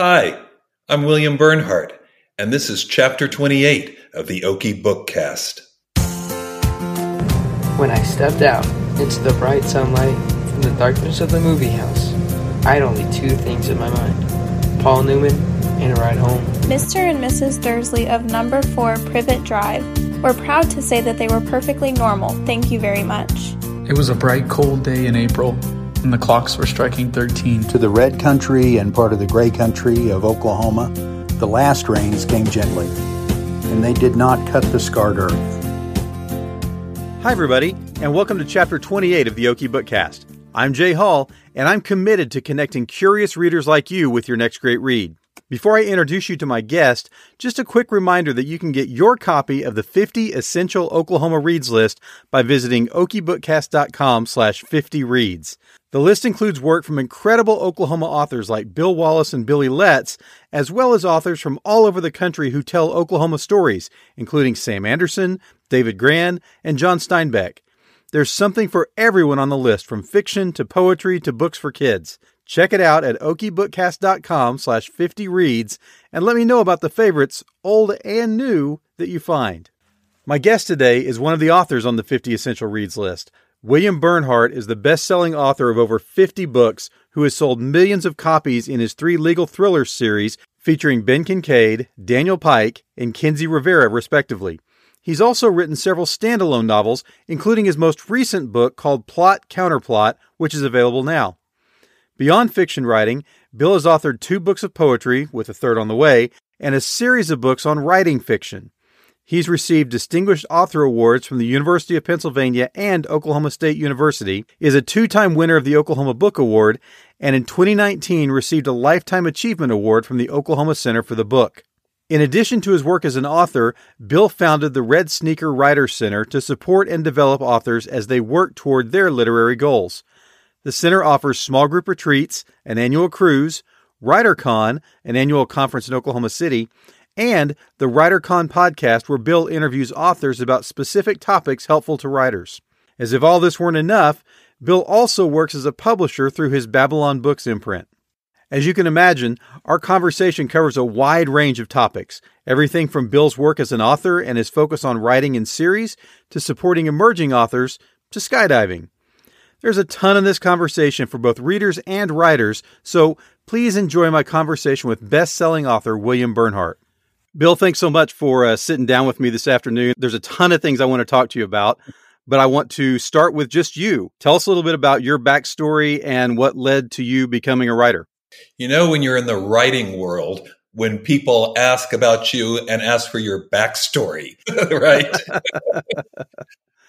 Hi, I'm William Bernhardt, and this is Chapter 28 of the Okie Bookcast. When I stepped out into the bright sunlight from the darkness of the movie house, I had only two things in my mind Paul Newman and a ride home. Mr. and Mrs. Dursley of number 4 Privet Drive were proud to say that they were perfectly normal. Thank you very much. It was a bright, cold day in April, and the clocks were striking 13. To the red country and part of the gray country of Oklahoma, the last rains came gently, and they did not cut the scarred earth. Hi, everybody, and welcome to Chapter 28 of the Okie Bookcast. I'm Jay Hall, and I'm committed to connecting curious readers like you with your next great read. Before I introduce you to my guest, just a quick reminder that you can get your copy of the 50 Essential Oklahoma Reads list by visiting okiebookcast.com slash 50 reads. The list includes work from incredible Oklahoma authors like Bill Wallace and Billie Letts, as well as authors from all over the country who tell Oklahoma stories, including Sam Anderson, David Grann, and John Steinbeck. There's something for everyone on the list, from fiction to poetry to books for kids. Check it out at okiebookcast.com slash 50 reads and let me know about the favorites, old and new, that you find. My guest today is one of the authors on the 50 Essential Reads list. William Bernhardt is the best-selling author of over 50 books who has sold millions of copies in his three legal thriller series featuring Ben Kincaid, Daniel Pike, and Kenzie Rivera, respectively. He's also written several standalone novels, including his most recent book called Plot Counterplot, which is available now. Beyond fiction writing, Bill has authored two books of poetry, with a third on the way, and a series of books on writing fiction. He's received Distinguished Author Awards from the University of Pennsylvania and Oklahoma State University, is a two time winner of the Oklahoma Book Award, and in 2019 received a Lifetime Achievement Award from the Oklahoma Center for the Book. In addition to his work as an author, Bill founded the Red Sneaker Writer Center to support and develop authors as they work toward their literary goals. The center offers small group retreats, an annual cruise, WriterCon, an annual conference in Oklahoma City, and the WriterCon podcast, where Bill interviews authors about specific topics helpful to writers. As if all this weren't enough, Bill also works as a publisher through his Babylon Books imprint. As you can imagine, our conversation covers a wide range of topics, everything from Bill's work as an author and his focus on writing in series to supporting emerging authors to skydiving. There's a ton in this conversation for both readers and writers, so please enjoy my conversation with best selling author William Bernhardt. Bill, thanks so much for uh, sitting down with me this afternoon. There's a ton of things I want to talk to you about, but I want to start with just you. Tell us a little bit about your backstory and what led to you becoming a writer. You know, when you're in the writing world, when people ask about you and ask for your backstory, right?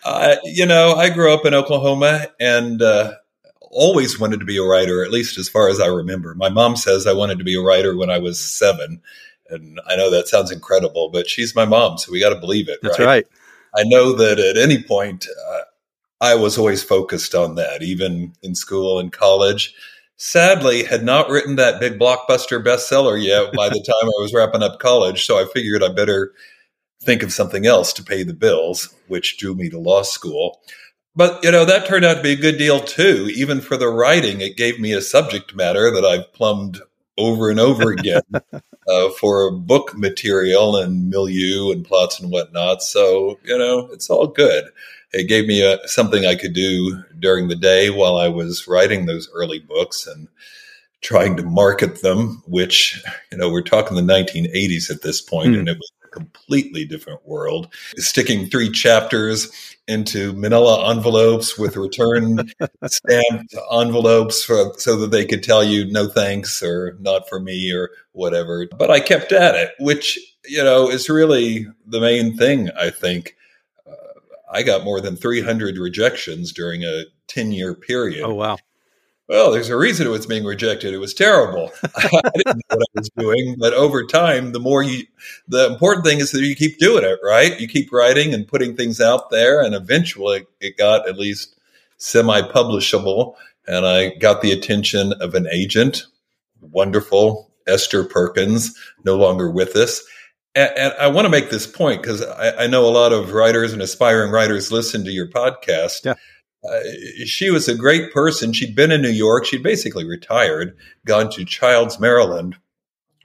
uh, you know, I grew up in Oklahoma and uh, always wanted to be a writer, at least as far as I remember. My mom says I wanted to be a writer when I was seven. And I know that sounds incredible, but she's my mom, so we got to believe it. That's right? right. I know that at any point, uh, I was always focused on that, even in school and college. Sadly, had not written that big blockbuster bestseller yet by the time I was wrapping up college, so I figured I better think of something else to pay the bills, which drew me to law school. But, you know, that turned out to be a good deal too. Even for the writing, it gave me a subject matter that I've plumbed over and over again uh, for book material and milieu and plots and whatnot. So, you know, it's all good. It gave me a, something I could do during the day while I was writing those early books and trying to market them, which, you know, we're talking the 1980s at this point, mm. and it was completely different world. Sticking three chapters into manila envelopes with return stamped envelopes for, so that they could tell you no thanks or not for me or whatever. But I kept at it, which, you know, is really the main thing, I think. Uh, I got more than 300 rejections during a 10 year period. Oh, wow well, there's a reason it was being rejected. It was terrible. I didn't know what I was doing, but over time, the more you, the important thing is that you keep doing it, right? You keep writing and putting things out there, and eventually it got at least semi publishable. And I got the attention of an agent, wonderful Esther Perkins, no longer with us. And, and I want to make this point because I, I, know a lot of writers and aspiring writers listen to your podcast. Yeah uh, she was a great person. She'd been in New York. She'd basically retired, gone to Childs, Maryland,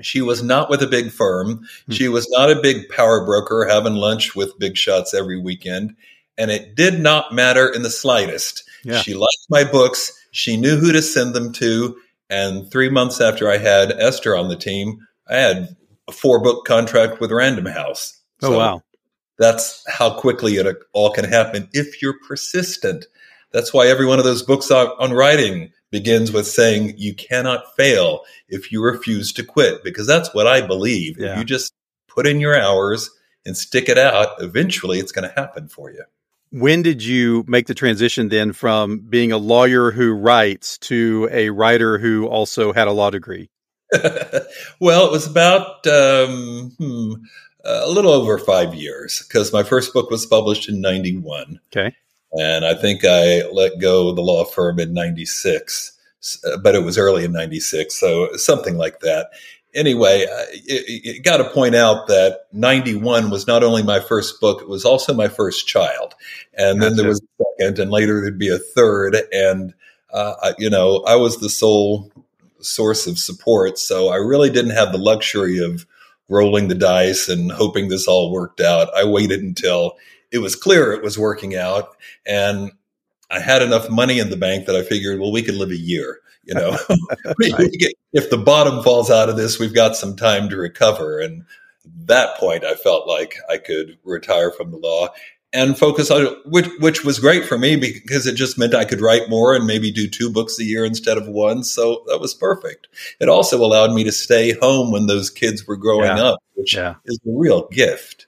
She was not with a big firm. Hmm. She was not a big power broker having lunch with big shots every weekend. And it did not matter in the slightest. Yeah. She liked my books. She knew who to send them to. And three months after I had Esther on the team, I had a four book contract with Random House. Oh, So wow. That's how quickly it all can happen if you're persistent. That's why every one of those books on, on writing begins with saying you cannot fail if you refuse to quit, because that's what I believe. Yeah. If you just put in your hours and stick it out, eventually it's going to happen for you. When did you make the transition then from being a lawyer who writes to a writer who also had a law degree? well, it was about um, hmm, a little over five years because my first book was published in 91. Okay. And I think I let go the law firm in 96, but it was early in 96. So something like that. Anyway, uh, you got to point out that 91 was not only my first book, it was also my first child. And then there was a second, and later there'd be a third. And, uh, I- you know, I was the sole source of support. So I really didn't have the luxury of rolling the dice and hoping this all worked out. I waited until it was clear it was working out and I had enough money in the bank that I figured, well, we could live a year. You know, we if the bottom falls out of this, we've got some time to recover. And that point, I felt like I could retire from the law and focus on which, which was great for me because it just meant I could write more and maybe do two books a year instead of one. So that was perfect. It also allowed me to stay home when those kids were growing Yeah. up, which Yeah. is a real gift.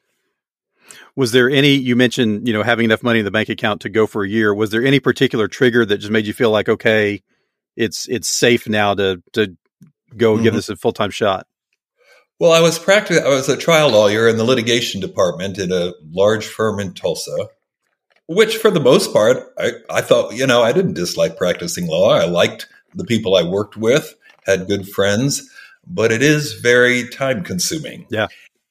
Was there any, you mentioned, you know, having enough money in the bank account to go for a year. Was there any particular trigger that just made you feel like, okay, it's, it's safe now to, to go give Mhm. this a full time shot? Well, I was practic- I was a trial lawyer in the litigation department in a large firm in Tulsa, which for the most part, I, I thought, you know, I didn't dislike practicing law. I liked the people I worked with, had good friends, but it is very time consuming. Yeah.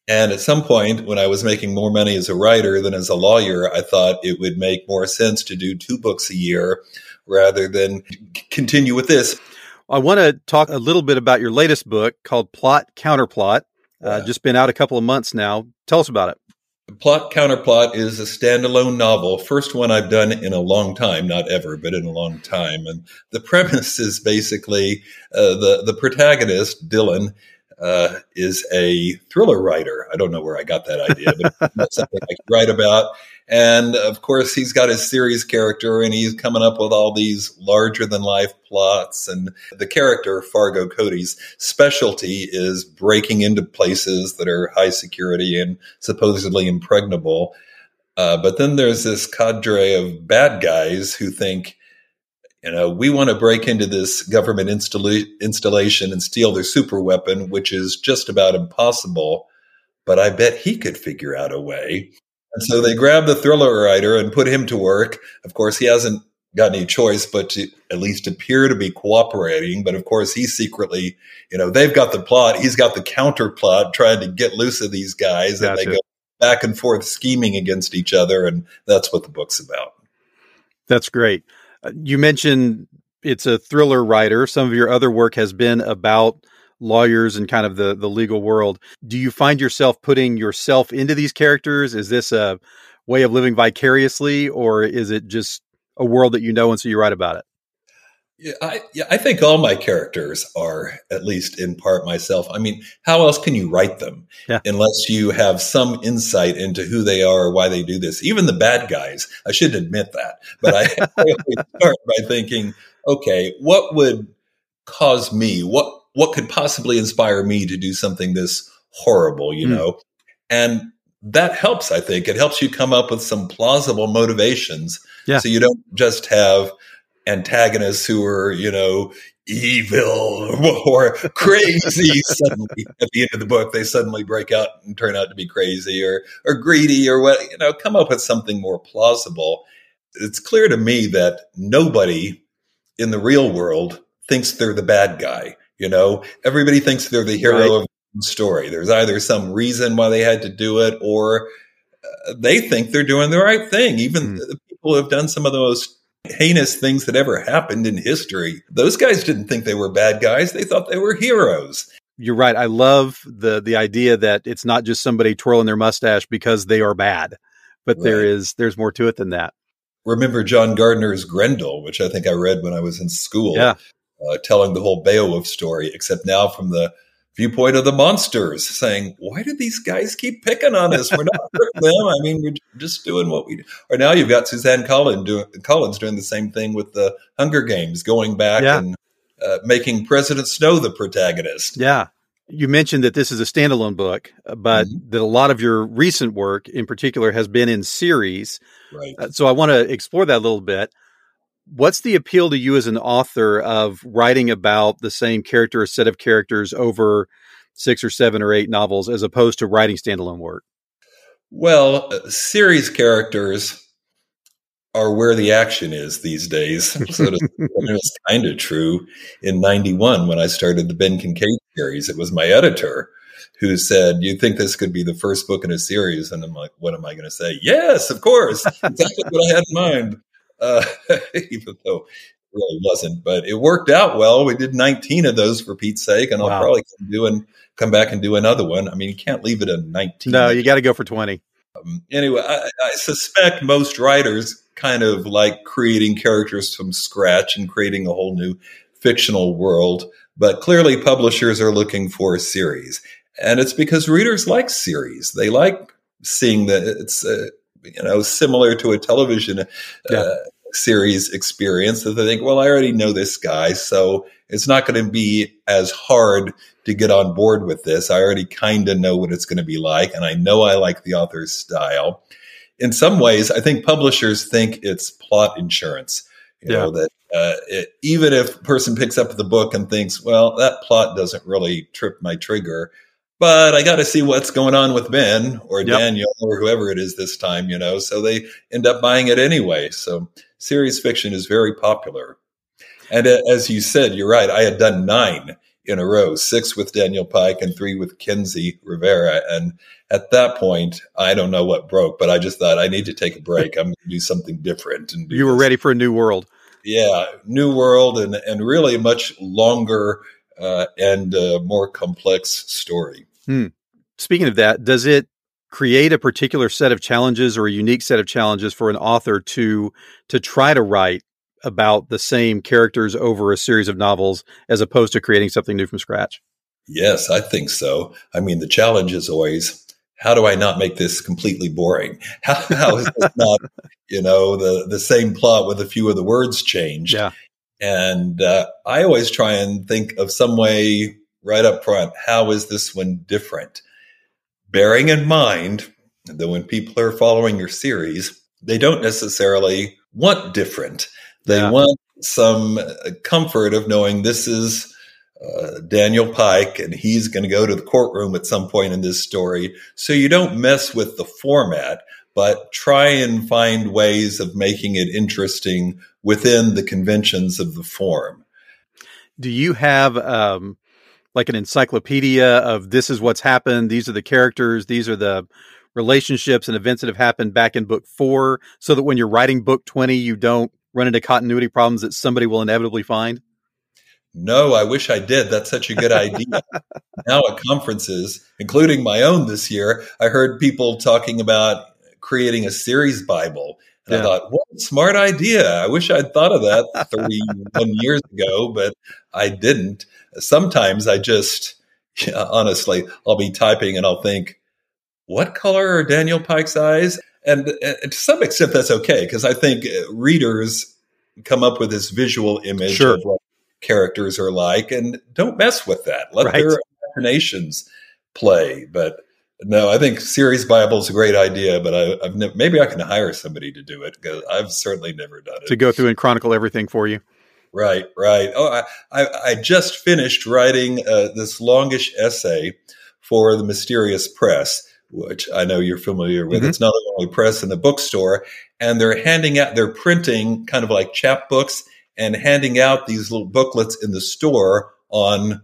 And at some point, when I was making more money as a writer than as a lawyer, I thought it would make more sense to do two books a year rather than continue with this. I want to talk a little bit about your latest book called Plot Counterplot. Uh, Yeah. just been out a couple of months now. Tell us about it. Plot Counterplot is a standalone novel, first one I've done in a long time, not ever, but in a long time. And the premise is basically uh, the the protagonist, Dylan, uh, is a thriller writer. I don't know where I got that idea, but that's something I could write about. And of course, he's got his series character, and he's coming up with all these larger than life plots. And the character, Fargo Cody's specialty is breaking into places that are high security and supposedly impregnable. Uh, but then there's this cadre of bad guys who think, you know, we want to break into this government installa- installation and steal their super weapon, which is just about impossible. But I bet he could figure out a way. And so they grab the thriller writer and put him to work. Of course, he hasn't got any choice but to at least appear to be cooperating. But of course, he's secretly, you know, they've got the plot. He's got the counter plot trying to get loose of these guys. And they go back and forth scheming against each other. And that's what the book's about. That's great. You mentioned it's a thriller writer. Some of your other work has been about lawyers and kind of the the legal world. Do you find yourself putting yourself into these characters? Is this a way of living vicariously, or is it just a world that you know and so you write about it? Yeah, I, yeah, I think all my characters are at least in part myself. I mean, how else can you write them Yeah. unless you have some insight into who they are or why they do this? Even the bad guys, I shouldn't admit that, but I, I always start by thinking, okay, what would cause me? What what could possibly inspire me to do something this horrible? You Hmm. know, and that helps. I think it helps you come up with some plausible motivations, Yeah. so you don't just have antagonists who are, you know, evil or crazy. suddenly, at the end of the book, they suddenly break out and turn out to be crazy or or greedy or what. You know, come up with something more plausible. It's clear to me that nobody in the real world thinks they're the bad guy. You know, everybody thinks they're the hero Right. of the story. There's either some reason why they had to do it, or uh, they think they're doing the right thing. Even Hmm. the people who have done some of the most heinous things that ever happened in history. Those guys didn't think they were bad guys. They thought they were heroes. you're right. I love the the idea that it's not just somebody twirling their mustache because they are bad, but right. there is there's more to it than that. Remember John Gardner's Grendel, which I think I read when I was in school, yeah. uh, telling the whole Beowulf story, except now from the viewpoint of the monsters, saying, "Why did these guys keep picking on us? We're not hurting them. I mean, we're just doing what we do." Or now you've got Suzanne Collins doing, Collins doing the same thing with the Hunger Games, going back yeah. and uh, making President Snow the protagonist. Yeah. You mentioned that this is a standalone book, uh, but mm-hmm. that a lot of your recent work in particular has been in series. Right. Uh, so I want to explore that a little bit. What's the appeal to you as an author of writing about the same character or set of characters over six or seven or eight novels as opposed to writing standalone work? Well, uh, series characters are where the action is these days. So it was kind of true in 91 when I started the Ben Kincaid series. It was my editor who said, You think this could be the first book in a series? And I'm like, What am I going to say? Yes, of course. Exactly what I had in mind. Uh, even though it really wasn't, but it worked out well. We did 19 of those for Pete's sake, and I'll probably come, do and come back and do another one. I mean, you can't leave it at 19. No, you got to go for 20. Um, anyway, I, I suspect most writers kind of like creating characters from scratch and creating a whole new fictional world. But clearly, publishers are looking for a series. And it's because readers like series. They like seeing that it's, uh, you know, similar to a television uh, yeah. series experience that they think, well, I already know this guy. So it's not going to be as hard to get on board with this. I already kind of know what it's going to be like. And I know I like the author's style in some ways, I think publishers think it's plot insurance. You yeah. know that uh, it, even if a person picks up the book and thinks, "Well, that plot doesn't really trip my trigger," but I got to see what's going on with Ben or yep. Daniel or whoever it is this time, you know. So they end up buying it anyway. So series fiction is very popular. And as you said, you're right. I had done nine in a row, six with Daniel Pike and three with Kenzie Rivera. And at that point, I don't know what broke, but I just thought I need to take a break. I'm going to do something different. And you were this. ready for a new world. Yeah, new world and and really much longer uh, and uh, more complex story. Hmm. Speaking of that, does it create a particular set of challenges or a unique set of challenges for an author to to try to write about the same characters over a series of novels as opposed to creating something new from scratch? Yes, I think so. I mean, the challenge is always how do I not make this completely boring? How, how is this not, you know, the, the same plot with a few of the words changed? Yeah. And uh, I always try and think of some way right up front. How is this one different? Bearing in mind that when people are following your series, they don't necessarily want different. They yeah. want some comfort of knowing this is uh, Daniel Pike and he's going to go to the courtroom at some point in this story. So you don't mess with the format, but try and find ways of making it interesting within the conventions of the form. Do you have um, like an encyclopedia of this is what's happened? These are the characters, these are the relationships and events that have happened back in book four, so that when you're writing book 20, you don't run into continuity problems that somebody will inevitably find? No, I wish I did. That's such a good idea. now at conferences, including my own this year, I heard people talking about creating a series Bible. And yeah. I thought, what a smart idea. I wish I'd thought of that 31 years ago, but I didn't. Sometimes I just, yeah, honestly, I'll be typing and I'll think, what color are Daniel Pike's eyes? And, and to some extent, that's okay because I think uh, readers come up with this visual image sure. of what characters are like, and don't mess with that. Let right. their imaginations play. But no, I think series Bible is a great idea, but I, have ne- maybe I can hire somebody to do it because I've certainly never done it to go through and chronicle everything for you. Right, right. Oh, I, I, I just finished writing uh, this longish essay for the Mysterious Press which I know you're familiar with. Mm-hmm. It's not only press in the bookstore, and they're handing out, they're printing kind of like chapbooks and handing out these little booklets in the store on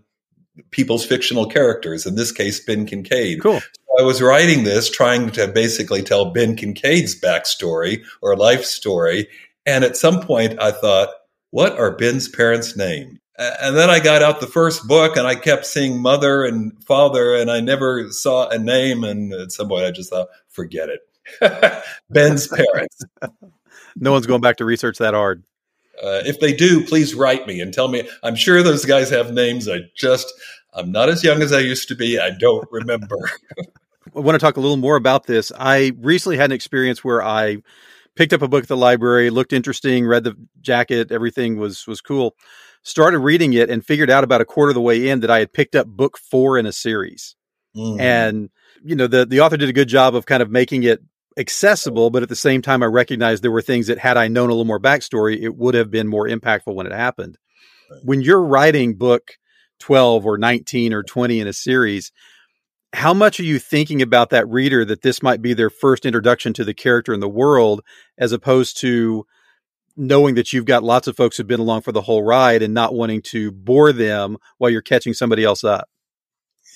people's fictional characters. In this case, Ben Kincaid. Cool. I was writing this, trying to basically tell Ben Kincaid's backstory or life story, and at some point I thought, what are Ben's parents' name? And then I got out the first book and I kept seeing mother and father and I never saw a name. And at some point I just thought, forget it. Ben's parents. no one's going back to research that hard. Uh, if they do, please write me and tell me. I'm sure those guys have names. I just, I'm not as young as I used to be. I don't remember. I want to talk a little more about this. I recently had an experience where I picked up a book at the library, looked interesting, read the jacket, everything was was cool. Started reading it and figured out about a quarter of the way in that I had picked up book 4 in a series. Mm. And you know, the the author did a good job of kind of making it accessible, but at the same time I recognized there were things that had I known a little more backstory, it would have been more impactful when it happened. Right. When you're writing book 12 or 19 or 20 in a series, how much are you thinking about that reader that this might be their first introduction to the character in the world as opposed to knowing that you've got lots of folks who've been along for the whole ride and not wanting to bore them while you're catching somebody else up?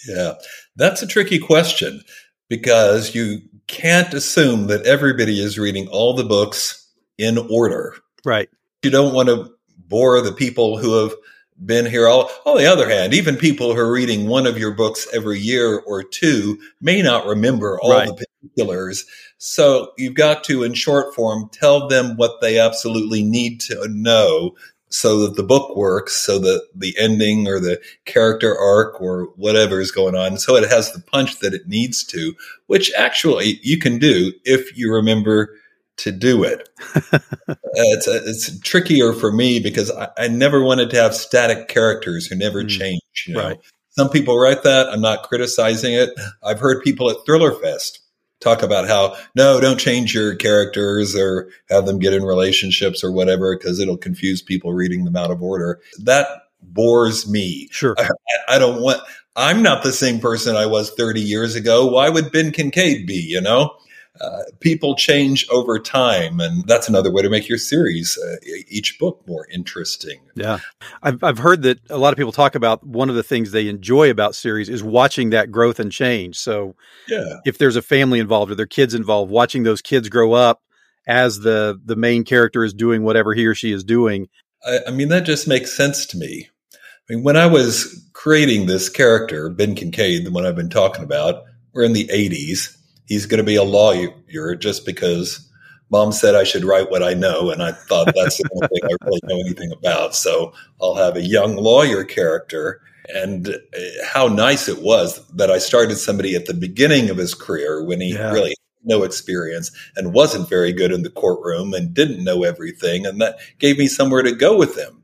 Yeah that's a tricky question because you can't assume that everybody is reading all the books in order. Right. You don't want to bore the people who have been here. All, on the other hand, even people who are reading one of your books every year or two may not remember all right. the particulars. So you've got to, in short form, tell them what they absolutely need to know so that the book works, so that the ending or the character arc or whatever is going on, so it has the punch that it needs to, which actually you can do if you remember to do it. it's it's trickier for me because I, I, never wanted to have static characters who never mm. change. You know? Right. Some people write that. I'm not criticizing it. I've heard people at Thriller Fest talk about how no, don't change your characters or have them get in relationships or whatever because it'll confuse people reading them out of order. That bores me. Sure. I, I don't want. I'm not the same person I was 30 years ago. Why would Ben Kincaid be? You know uh, people change over time, and that's another way to make your series, uh, each book, more interesting. Yeah, I've I've heard that a lot of people talk about one of the things they enjoy about series is watching that growth and change. So, yeah, if there's a family involved or their kids involved, watching those kids grow up as the the main character is doing whatever he or she is doing. I, I mean, that just makes sense to me. I mean, when I was creating this character, Ben Kincaid, the one I've been talking about, we're in the 80s he's going to be a lawyer just because mom said I should write what I know. And I thought that's the only thing I really know anything about. So I'll have a young lawyer character. And uh, how nice it was that I started somebody at the beginning of his career when he yeah. really no experience and wasn't very good in the courtroom and didn't know everything. And that gave me somewhere to go with him.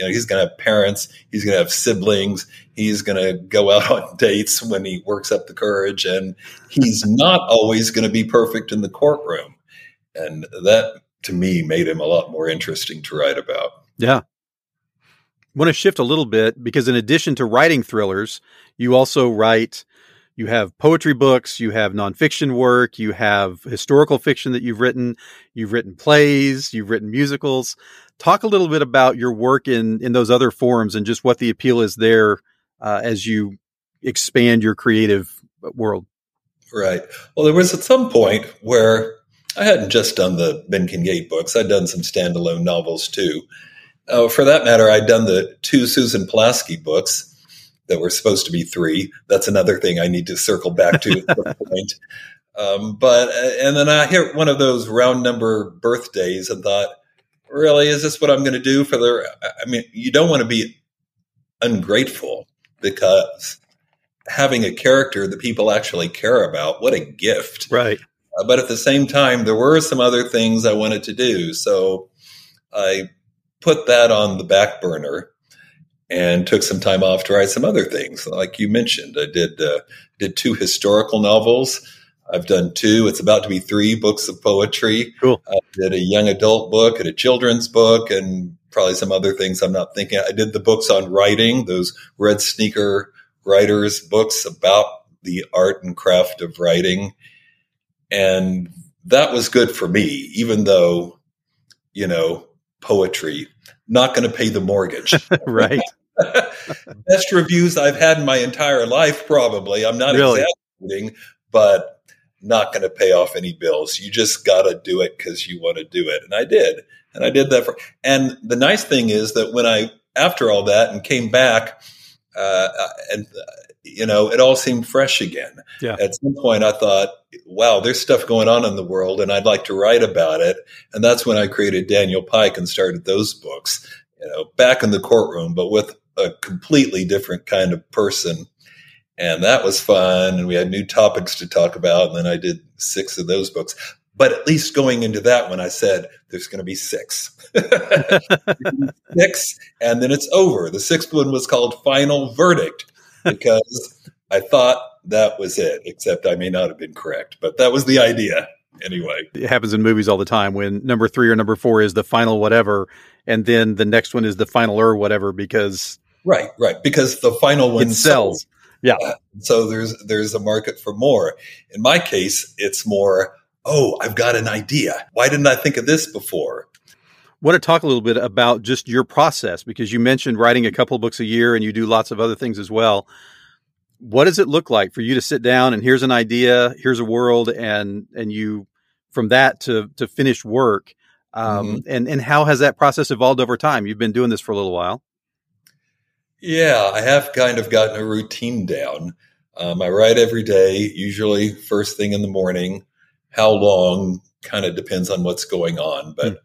You know, he's going to have parents, he's going to have siblings, he's going to go out on dates when he works up the courage, and he's not always going to be perfect in the courtroom. And that, to me, made him a lot more interesting to write about. Yeah. I want to shift a little bit because, in addition to writing thrillers, you also write you have poetry books, you have nonfiction work, you have historical fiction that you've written, you've written plays, you've written musicals. Talk a little bit about your work in in those other forms and just what the appeal is there uh, as you expand your creative world. Right. Well, there was at some point where I hadn't just done the Ben Kincaid books; I'd done some standalone novels too. Uh, for that matter, I'd done the two Susan Pulaski books that were supposed to be three. That's another thing I need to circle back to at some point. Um, but uh, and then I hit one of those round number birthdays and thought, really, is this what I'm going to do for the? I mean, you don't want to be ungrateful because having a character that people actually care about, what a gift, right? Uh, but at the same time, there were some other things I wanted to do, so I put that on the back burner and took some time off to write some other things. Like you mentioned, I did uh, did two historical novels. I've done two. It's about to be three books of poetry. Cool. I did a young adult book and a children's book, and probably some other things I'm not thinking. I did the books on writing, those red sneaker writers books about the art and craft of writing, and that was good for me, even though you know poetry not going to pay the mortgage. right. Best reviews I've had in my entire life, probably. I'm not really? exaggerating, but not going to pay off any bills. You just got to do it because you want to do it. And I did. And I did that for, and the nice thing is that when I after all that and came back, uh, and you know, it all seemed fresh again. Yeah. At some point, I thought, wow, there's stuff going on in the world, and I'd like to write about it. And that's when I created Daniel Pike and started those books. You know, back in the courtroom, but with a completely different kind of person. And that was fun. And we had new topics to talk about. And then I did six of those books. But at least going into that one, I said, there's going to be six. six, and then it's over. The sixth one was called Final Verdict because I thought that was it, except I may not have been correct. But that was the idea anyway. It happens in movies all the time when number three or number four is the final whatever, and then the next one is the final or whatever because right, right, because the final one it sells. Yeah. Uh, so there's there's a market for more. In my case, it's more. Oh, I've got an idea. Why didn't I think of this before? I want to talk a little bit about just your process because you mentioned writing a couple books a year and you do lots of other things as well. What does it look like for you to sit down and here's an idea, here's a world, and and you from that to to finished work, um, mm-hmm. and and how has that process evolved over time? You've been doing this for a little while. Yeah, I have kind of gotten a routine down. Um, I write every day, usually first thing in the morning. How long kind of depends on what's going on, but. Mm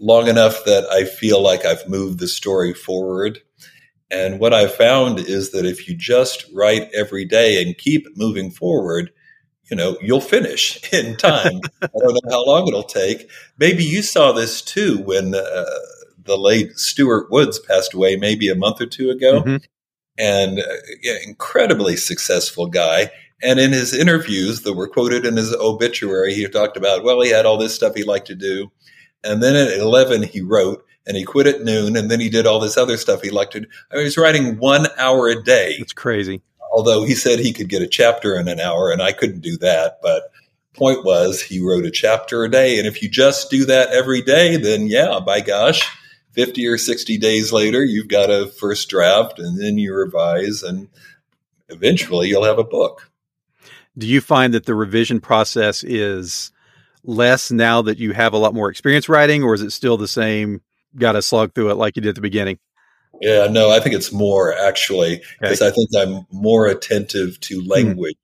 long enough that I feel like I've moved the story forward. And what I found is that if you just write every day and keep moving forward, you know, you'll finish in time. I don't know how long it'll take. Maybe you saw this too when uh, the late Stuart Woods passed away, maybe a month or two ago. Mm-hmm. And uh, yeah, incredibly successful guy. And in his interviews that were quoted in his obituary, he talked about, well, he had all this stuff he liked to do. And then at 11, he wrote and he quit at noon. And then he did all this other stuff he liked to do. I mean, he was writing one hour a day. It's crazy. Although he said he could get a chapter in an hour, and I couldn't do that. But point was, he wrote a chapter a day. And if you just do that every day, then yeah, by gosh, 50 or 60 days later, you've got a first draft and then you revise, and eventually you'll have a book. Do you find that the revision process is less now that you have a lot more experience writing, or is it still the same? Got to slog through it like you did at the beginning. Yeah, no, I think it's more actually because okay. I think I'm more attentive to hmm. language. Mm.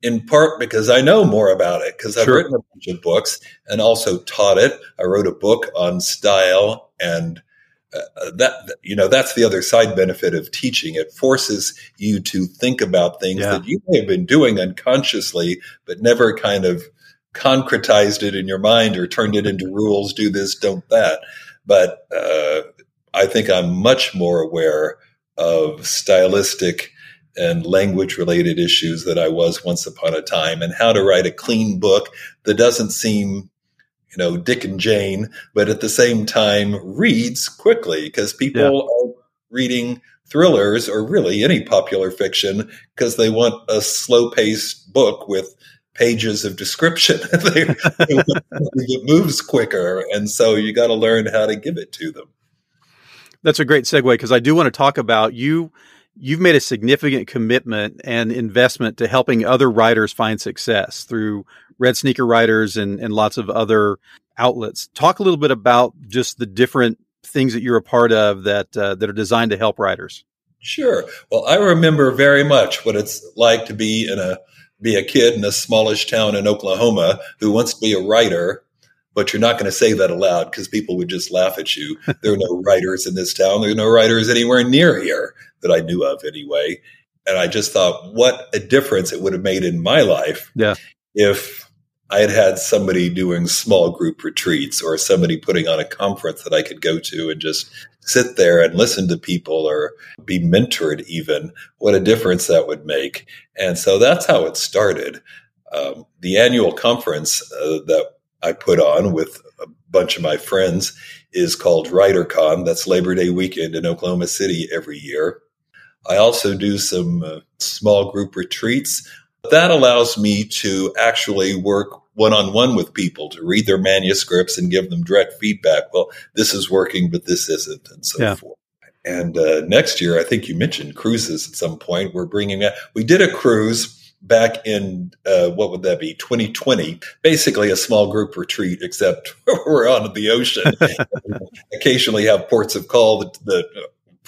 In part because I know more about it because I've sure. written a bunch of books and also taught it. I wrote a book on style and uh, that you know that's the other side benefit of teaching it forces you to think about things yeah. that you may have been doing unconsciously but never kind of concretized it in your mind or turned it into rules do this don't that but uh, i think i'm much more aware of stylistic and language related issues that i was once upon a time and how to write a clean book that doesn't seem you know dick and jane but at the same time reads quickly because people yeah. are reading thrillers or really any popular fiction because they want a slow paced book with pages of description. it moves quicker, and so you got to learn how to give it to them. That's a great segue because I do want to talk about you. You've made a significant commitment and investment to helping other writers find success through Red Sneaker Writers and, and lots of other outlets. Talk a little bit about just the different things that you're a part of that uh, that are designed to help writers. Sure. Well, I remember very much what it's like to be in a be a kid in a smallish town in Oklahoma who wants to be a writer, but you're not going to say that aloud because people would just laugh at you. there are no writers in this town. There are no writers anywhere near here that I knew of anyway. And I just thought, what a difference it would have made in my life yeah. if I had had somebody doing small group retreats or somebody putting on a conference that I could go to and just sit there and listen to people or be mentored even. What a difference that would make. And so that's how it started. Um, the annual conference uh, that I put on with a bunch of my friends is called WriterCon. That's Labor Day weekend in Oklahoma City every year. I also do some uh, small group retreats that allows me to actually work one on one with people to read their manuscripts and give them direct feedback. Well, this is working, but this isn't, and so yeah. forth. And uh, next year, I think you mentioned cruises at some point. We're bringing that. We did a cruise back in uh, what would that be 2020 basically a small group retreat except we're on the ocean occasionally have ports of call that, that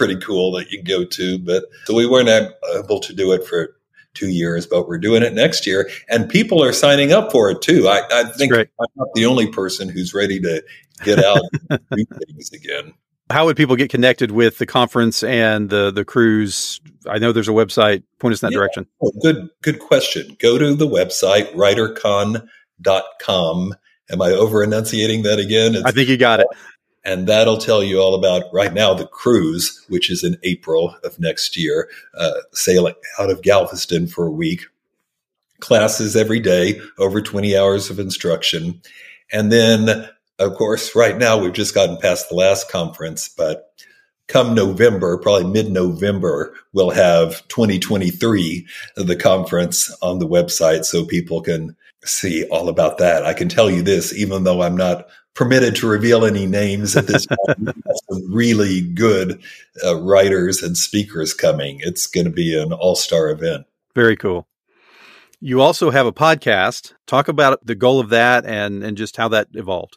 pretty cool that you can go to. But so we weren't able to do it for two years, but we're doing it next year, and people are signing up for it too. I, I think I'm not the only person who's ready to get out and do things again. How would people get connected with the conference and the the cruise? I know there's a website. Point us in that yeah. direction. Oh, good, good question. Go to the website writercon.com. Am I over enunciating that again? It's, I think you got it. And that'll tell you all about right now the cruise, which is in April of next year, uh, sailing out of Galveston for a week. Classes every day, over 20 hours of instruction. And then of course, right now we've just gotten past the last conference, but come November, probably mid November, we'll have 2023, the conference on the website so people can see all about that. I can tell you this, even though I'm not permitted to reveal any names at this time, some really good uh, writers and speakers coming. It's going to be an all star event. Very cool. You also have a podcast. Talk about the goal of that and, and just how that evolved.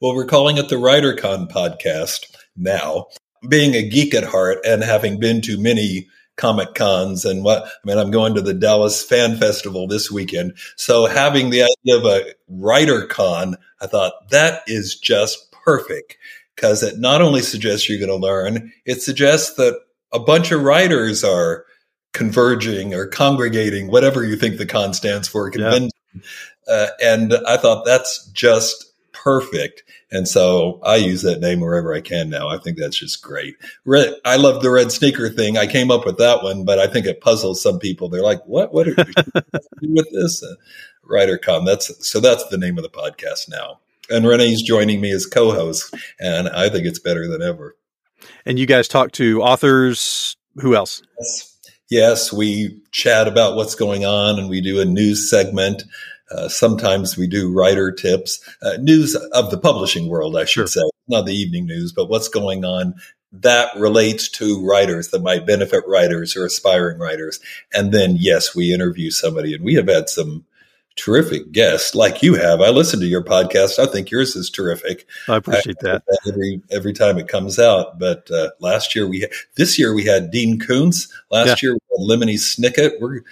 Well, we're calling it the WriterCon podcast now. Being a geek at heart and having been to many comic cons and what I mean, I'm going to the Dallas Fan Festival this weekend. So having the idea of a writer con, I thought that is just perfect because it not only suggests you're going to learn, it suggests that a bunch of writers are converging or congregating, whatever you think the con stands for, convention. Yeah. Uh, and I thought that's just perfect. And so I use that name wherever I can now. I think that's just great. Red, I love the red sneaker thing. I came up with that one, but I think it puzzles some people. They're like, what, what are you with this? Uh, WriterCon. That's, so that's the name of the podcast now. And Renee's joining me as co-host and I think it's better than ever. And you guys talk to authors. Who else? Yes. yes we chat about what's going on and we do a news segment. Uh, sometimes we do writer tips, uh, news of the publishing world, I should sure. say, not the evening news, but what's going on that relates to writers that might benefit writers or aspiring writers. And then, yes, we interview somebody, and we have had some terrific guests like you have. I listen to your podcast. I think yours is terrific. I appreciate I, that every every time it comes out. But uh, last year we had, this year we had Dean Koontz. Last yeah. year we had Lemony Snicket. We're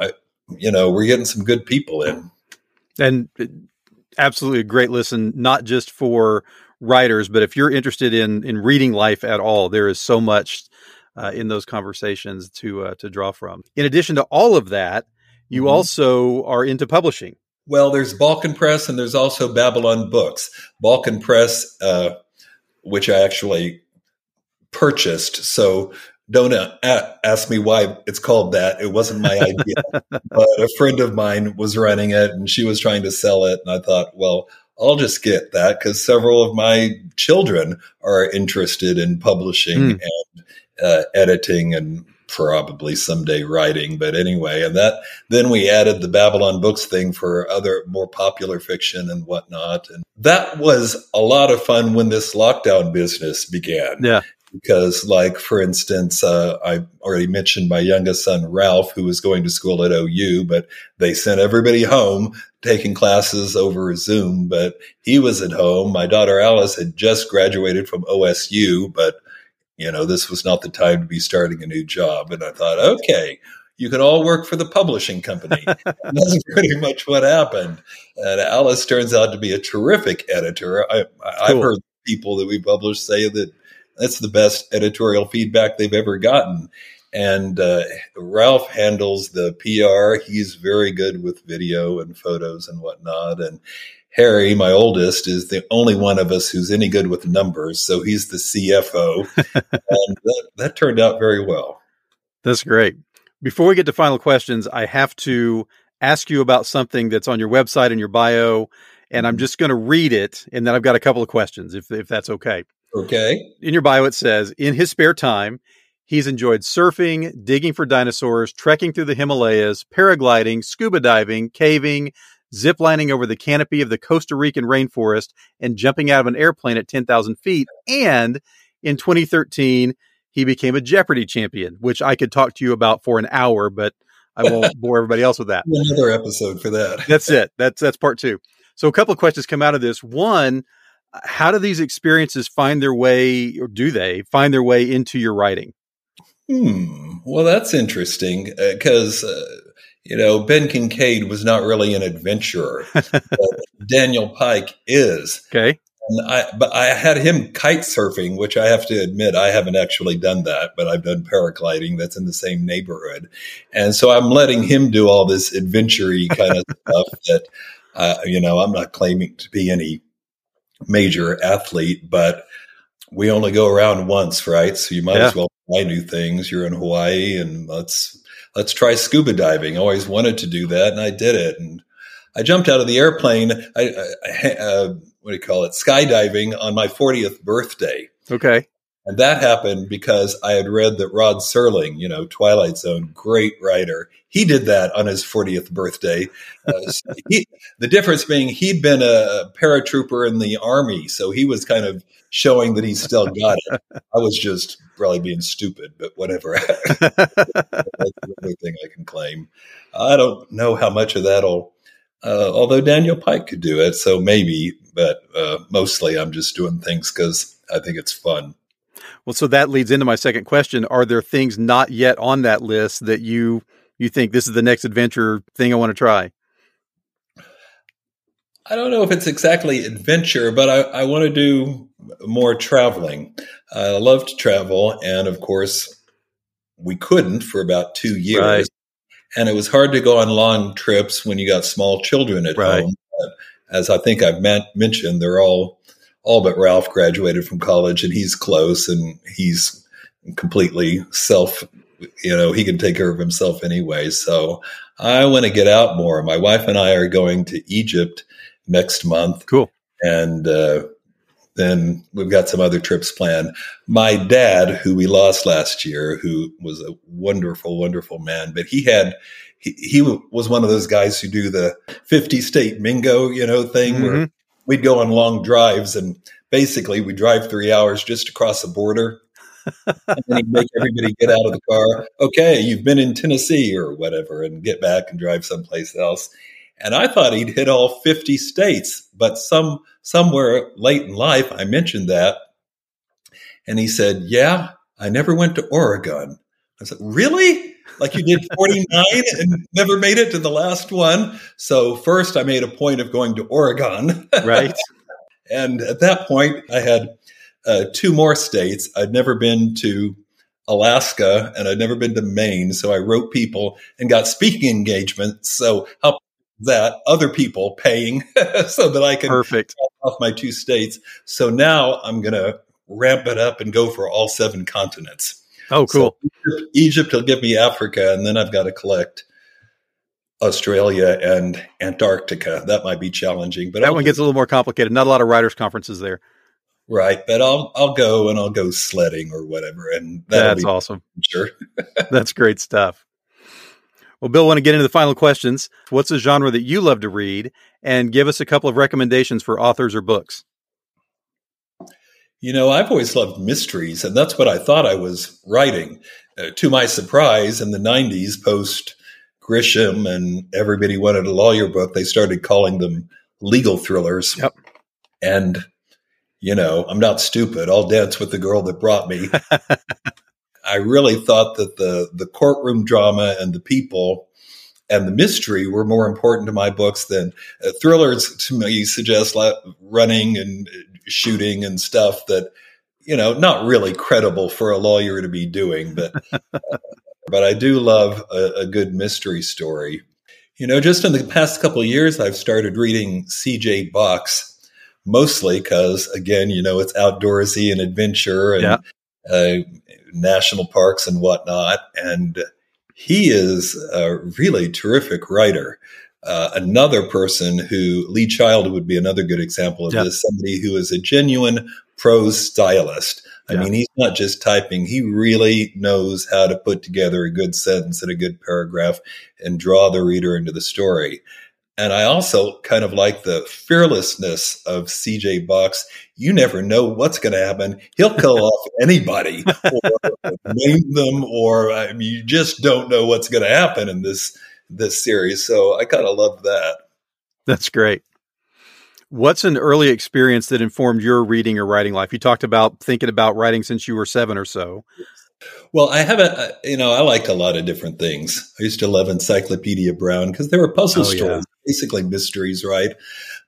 I, you know we're getting some good people in and absolutely a great listen, not just for writers, but if you're interested in in reading life at all, there is so much uh, in those conversations to uh, to draw from. In addition to all of that, you mm-hmm. also are into publishing. Well, there's Balkan Press and there's also Babylon Books. Balkan Press, uh, which I actually purchased. So don't ask me why it's called that. It wasn't my idea, but a friend of mine was running it and she was trying to sell it. And I thought, well, I'll just get that because several of my children are interested in publishing mm. and uh, editing and probably someday writing. But anyway, and that then we added the Babylon Books thing for other more popular fiction and whatnot. And that was a lot of fun when this lockdown business began. Yeah because like for instance uh, i already mentioned my youngest son ralph who was going to school at ou but they sent everybody home taking classes over zoom but he was at home my daughter alice had just graduated from osu but you know this was not the time to be starting a new job and i thought okay you can all work for the publishing company. that's pretty much what happened. And Alice turns out to be a terrific editor. I, have heard people that we publish say that that's the best editorial feedback they've ever gotten. And uh, Ralph handles the PR. He's very good with video and photos and whatnot. And Harry, my oldest, is the only one of us who's any good with numbers. So he's the CFO. and that, that turned out very well. That's great. Before we get to final questions, I have to ask you about something that's on your website and your bio. And I'm mm-hmm. just going to read it. And then I've got a couple of questions, if, if that's okay. Okay. In your bio, it says in his spare time, he's enjoyed surfing, digging for dinosaurs, trekking through the Himalayas, paragliding, scuba diving, caving, ziplining over the canopy of the Costa Rican rainforest, and jumping out of an airplane at 10,000 feet. And in 2013, he became a Jeopardy champion, which I could talk to you about for an hour, but I won't bore everybody else with that. Another episode for that. that's it. That's that's part two. So a couple of questions come out of this. One, How do these experiences find their way, or do they find their way into your writing? Hmm. Well, that's interesting because, uh, uh, you know, Ben Kincaid was not really an adventurer. Daniel Pike is. Okay. And I, but I had him kite surfing, which I have to admit I haven't actually done that, but I've done paragliding. That's in the same neighborhood, and so I'm letting him do all this adventure kind of stuff. That uh, you know, I'm not claiming to be any major athlete, but we only go around once, right? So you might yeah. as well try new things. You're in Hawaii, and let's let's try scuba diving. I always wanted to do that, and I did it. And I jumped out of the airplane. I, I uh, what do you call it? Skydiving on my 40th birthday. Okay. And that happened because I had read that Rod Serling, you know, Twilight Zone, great writer, he did that on his 40th birthday. Uh, he, the difference being he'd been a paratrooper in the army, so he was kind of showing that he still got it. I was just probably being stupid, but whatever. That's the only thing I can claim. I don't know how much of that'll uh, although Daniel Pike could do it, so maybe, but uh, mostly I'm just doing things because I think it's fun. Well, so that leads into my second question: Are there things not yet on that list that you you think this is the next adventure thing I want to try? I don't know if it's exactly adventure, but I, I want to do more traveling. I love to travel, and of course, we couldn't for about two years. Right and it was hard to go on long trips when you got small children at right. home. But as I think I've mentioned, they're all all but Ralph graduated from college, and he's close, and he's completely self. You know, he can take care of himself anyway. So I want to get out more. My wife and I are going to Egypt next month. Cool. And uh, then we've got some other trips planned. My dad, who we lost last year, who was a wonderful, wonderful man, but he had he, he was one of those guys who do the 50 state mingo, you know, thing mm-hmm. where we'd go on long drives and basically we drive three hours just across the border. and then he'd make everybody get out of the car. Okay, you've been in Tennessee or whatever, and get back and drive someplace else. And I thought he'd hit all 50 states, but some somewhere late in life I mentioned that. And he said, Yeah, I never went to Oregon. I said, Really? Like you did 49 and never made it to the last one. So first I made a point of going to Oregon. Right. and at that point I had uh, two more states. I'd never been to Alaska and I'd never been to Maine. So I wrote people and got speaking engagements. So how that other people paying so that I can perfect off my two states. So now I'm going to ramp it up and go for all seven continents. Oh, cool. So Egypt will give me Africa, and then I've got to collect Australia and Antarctica. That might be challenging, but that I'll one gets a little more complicated. Not a lot of writers' conferences there. Right, but I'll I'll go and I'll go sledding or whatever, and that's awesome. Sure, that's great stuff. Well, Bill, want to get into the final questions. What's a genre that you love to read? And give us a couple of recommendations for authors or books. You know, I've always loved mysteries, and that's what I thought I was writing. Uh, to my surprise, in the 90s, post Grisham and everybody wanted a lawyer book, they started calling them legal thrillers. Yep. And, you know, I'm not stupid. I'll dance with the girl that brought me. I really thought that the the courtroom drama and the people and the mystery were more important to my books than uh, thrillers. To me, suggest running and shooting and stuff that you know not really credible for a lawyer to be doing. But uh, but I do love a, a, good mystery story. You know, just in the past couple of years, I've started reading C.J. Box mostly because again, you know, it's outdoorsy and adventure and. Yeah. Uh, national parks and whatnot. And he is a really terrific writer. Uh, another person who Lee Child would be another good example of this, somebody who is a genuine prose stylist. I mean, he's not just typing, he really knows how to put together a good sentence and a good paragraph and draw the reader into the story. And I also kind of like the fearlessness of CJ Box. You never know what's going to happen. He'll kill off anybody or name them, or I mean, you just don't know what's going to happen in this this series. So I kind of love that. That's great. What's an early experience that informed your reading or writing life? You talked about thinking about writing since you were seven or so. Well, I haven't, uh, you know, I liked a lot of different things. I used to love Encyclopedia Brown because there were puzzle Oh, yeah. stories, basically mysteries, right?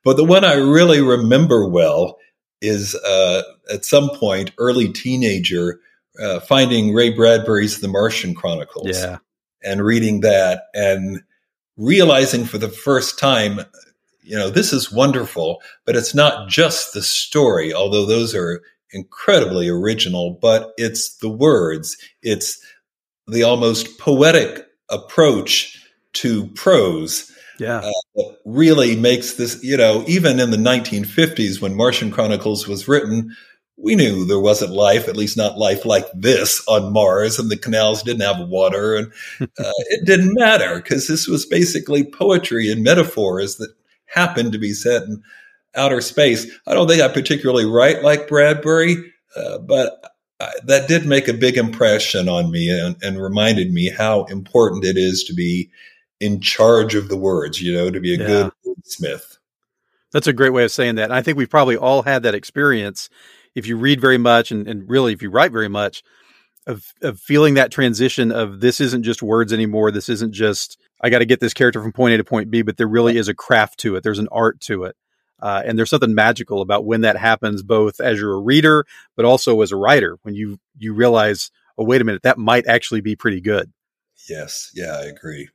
But the one I really remember well is uh, at some point, early teenager, uh, finding Ray Bradbury's The Martian Chronicles Yeah. And reading that and realizing for the first time, you know, this is wonderful, but it's not just the story, although those are incredibly original, but it's the words, it's the almost poetic approach to prose Yeah. Uh, that really makes this, you know, even in the 1950s when Martian Chronicles was written, we knew there wasn't life, at least not life like this on Mars, and the canals didn't have water, and uh, it didn't matter because this was basically poetry and metaphors that happened to be set in outer space. I don't think I particularly write like Bradbury, uh, but I, that did make a big impression on me and, and reminded me how important it is to be in charge of the words, you know, to be a Yeah. good smith. That's a great way of saying that. I think we've probably all had that experience if you read very much and, and really if you write very much of, of feeling that transition of this isn't just words anymore. This isn't just, I got to get this character from point A to point B, but there really is a craft to it. There's an art to it. Uh, and there's something magical about when that happens, both as you're a reader, but also as a writer, when you, you realize, oh, wait a minute, that might actually be pretty good. Yes. Yeah, I agree.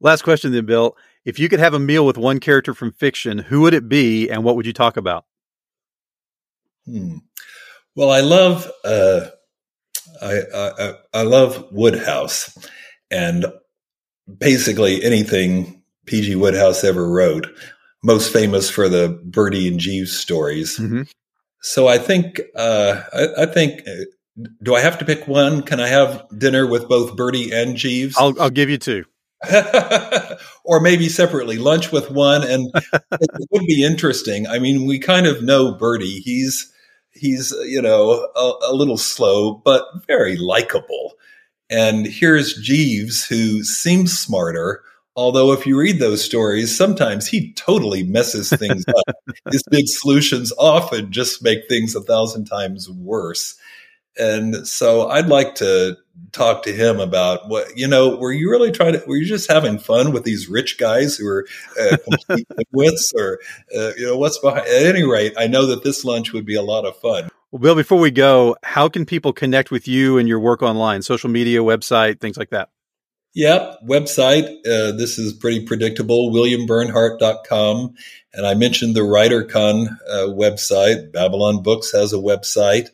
Last question then, Bill. If you could have a meal with one character from fiction, who would it be and what would you talk about? Hmm. Well, I love uh, I, I I love Wodehouse, and basically anything P.G. Wodehouse ever wrote. Most famous for the Bertie and Jeeves stories. Mm-hmm. So I think uh, I, I think. Uh, do I have to pick one? Can I have dinner with both Bertie and Jeeves? I'll, I'll give you two. or maybe separately lunch with one and it would be interesting i mean we kind of know bertie he's he's you know a, a little slow but very likable. And here's jeeves who seems smarter although if you read those stories sometimes he totally messes things up. His big solutions often just make things a thousand times worse and so I'd like to talk to him about what you know. Were you really trying to? Were you just having fun with these rich guys who are uh, complete wits, or uh, you know what's behind? At any rate, I know that this lunch would be a lot of fun. Well, Bill, before we go, how can people connect with you and your work online? Social media, website, things like that. Yep, website. Uh, this is pretty predictable. WilliamBernhardt.com. And I mentioned the WriterCon uh, website. Babylon Books has a website.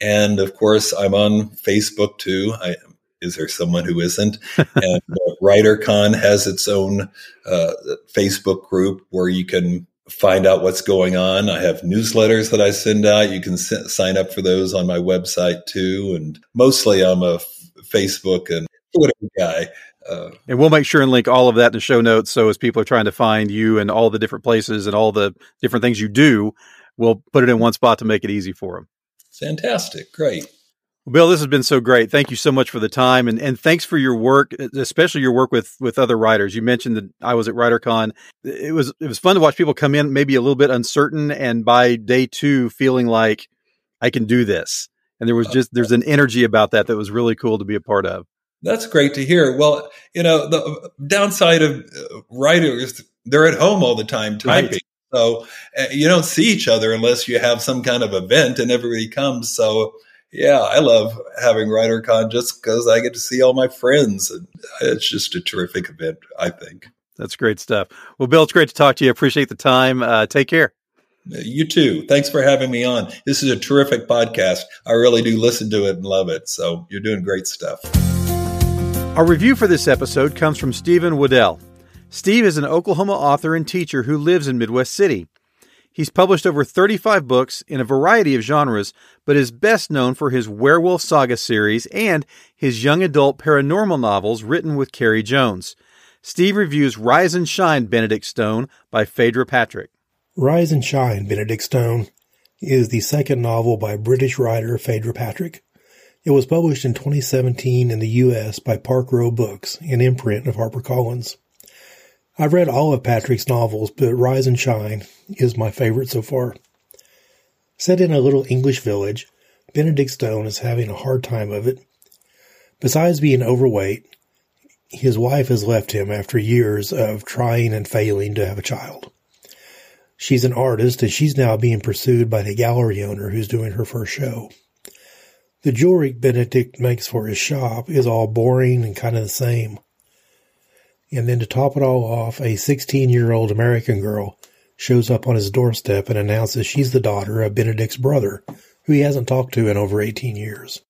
And of course, I'm on Facebook too. I, is there someone who isn't? and uh, WriterCon has its own uh, Facebook group where you can find out what's going on. I have newsletters that I send out. You can s- sign up for those on my website too. And mostly I'm a f- Facebook and Twitter guy. Uh, And we'll make sure and link all of that in the show notes. So as people are trying to find you and all the different places and all the different things you do, we'll put it in one spot to make it easy for them. Fantastic. Great. Well, Bill, this has been so great. Thank you so much for the time and, and thanks for your work, especially your work with, with other writers. You mentioned that I was at WriterCon. It was, it was fun to watch people come in maybe a little bit uncertain and by day two feeling like I can do this. And there was uh, just, there's an uh, energy about that that was really cool to be a part of. That's great to hear. Well, you know, the uh, downside of uh, writers, they're at home all the time typing. Right. So uh, you don't see each other unless you have some kind of event and everybody comes. So yeah, I love having WriterCon just because I get to see all my friends. And it's just a terrific event, I think. That's great stuff. Well, Bill, it's great to talk to you. Appreciate the time. Uh, take care. You too. Thanks for having me on. This is a terrific podcast. I really do listen to it and love it. So you're doing great stuff. Our review for this episode comes from Steven Wedel. Steve is an Oklahoma author and teacher who lives in Midwest City. He's published over 35 books in a variety of genres, but is best known for his Werewolf Saga series and his young adult paranormal novels written with Carrie Jones. Steve reviews Rise and Shine Benedict Stone by Phaedra Patrick. Rise and Shine, Benedict Stone, is the second novel by British writer Phaedra Patrick. It was published in 2017 in the U.S. by Park Row Books, an imprint of HarperCollins. I've read all of Patrick's novels, but Rise and Shine is my favorite so far. Set in a little English village, Benedict Stone is having a hard time of it. Besides being overweight, his wife has left him after years of trying and failing to have a child. She's an artist and she's now being pursued by the gallery owner who's doing her first show. The jewelry Benedict makes for his shop is all boring and kind of the same. And then to top it all off, a 16 year old American girl shows up on his doorstep and announces she's the daughter of Benedict's brother, who he hasn't talked to in over 18 years.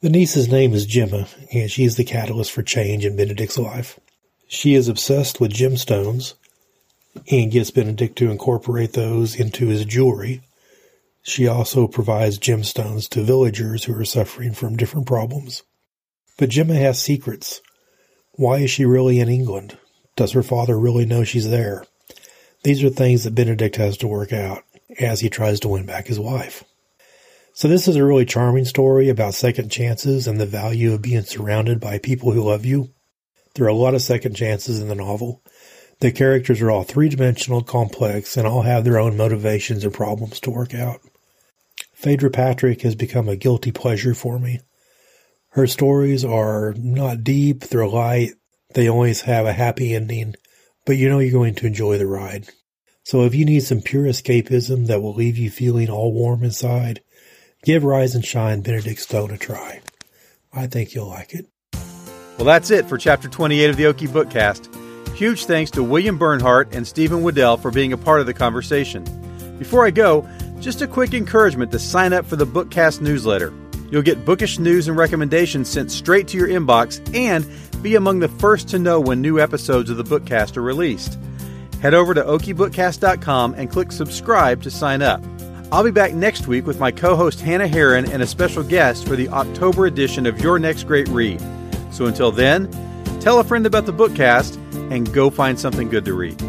The niece's name is Gemma, and she is the catalyst for change in Benedict's life. She is obsessed with gemstones and gets Benedict to incorporate those into his jewelry. She also provides gemstones to villagers who are suffering from different problems. But Gemma has secrets. Why is she really in England? Does her father really know she's there? These are things that Benedict has to work out as he tries to win back his wife. So this is a really charming story about second chances and the value of being surrounded by people who love you. There are a lot of second chances in the novel. The characters are all three dimensional, complex, and all have their own motivations and problems to work out. Phaedra Patrick has become a guilty pleasure for me. Her stories are not deep, they're light, they always have a happy ending, but you know you're going to enjoy the ride. So if you need some pure escapism that will leave you feeling all warm inside, Give Rise and Shine Benedict Stone a try. I think you'll like it. Well, that's it for Chapter 28 of the Okie Bookcast. Huge thanks to William Bernhardt and Steven Wedel for being a part of the conversation. Before I go, just a quick encouragement to sign up for the Bookcast newsletter. You'll get bookish news and recommendations sent straight to your inbox and be among the first to know when new episodes of the Bookcast are released. Head over to okiebookcast.com and click subscribe to sign up. I'll be back next week with my co host Hannah Herron and a special guest for the October edition of Your Next Great Read. So until then, tell a friend about the bookcast and go find something good to read.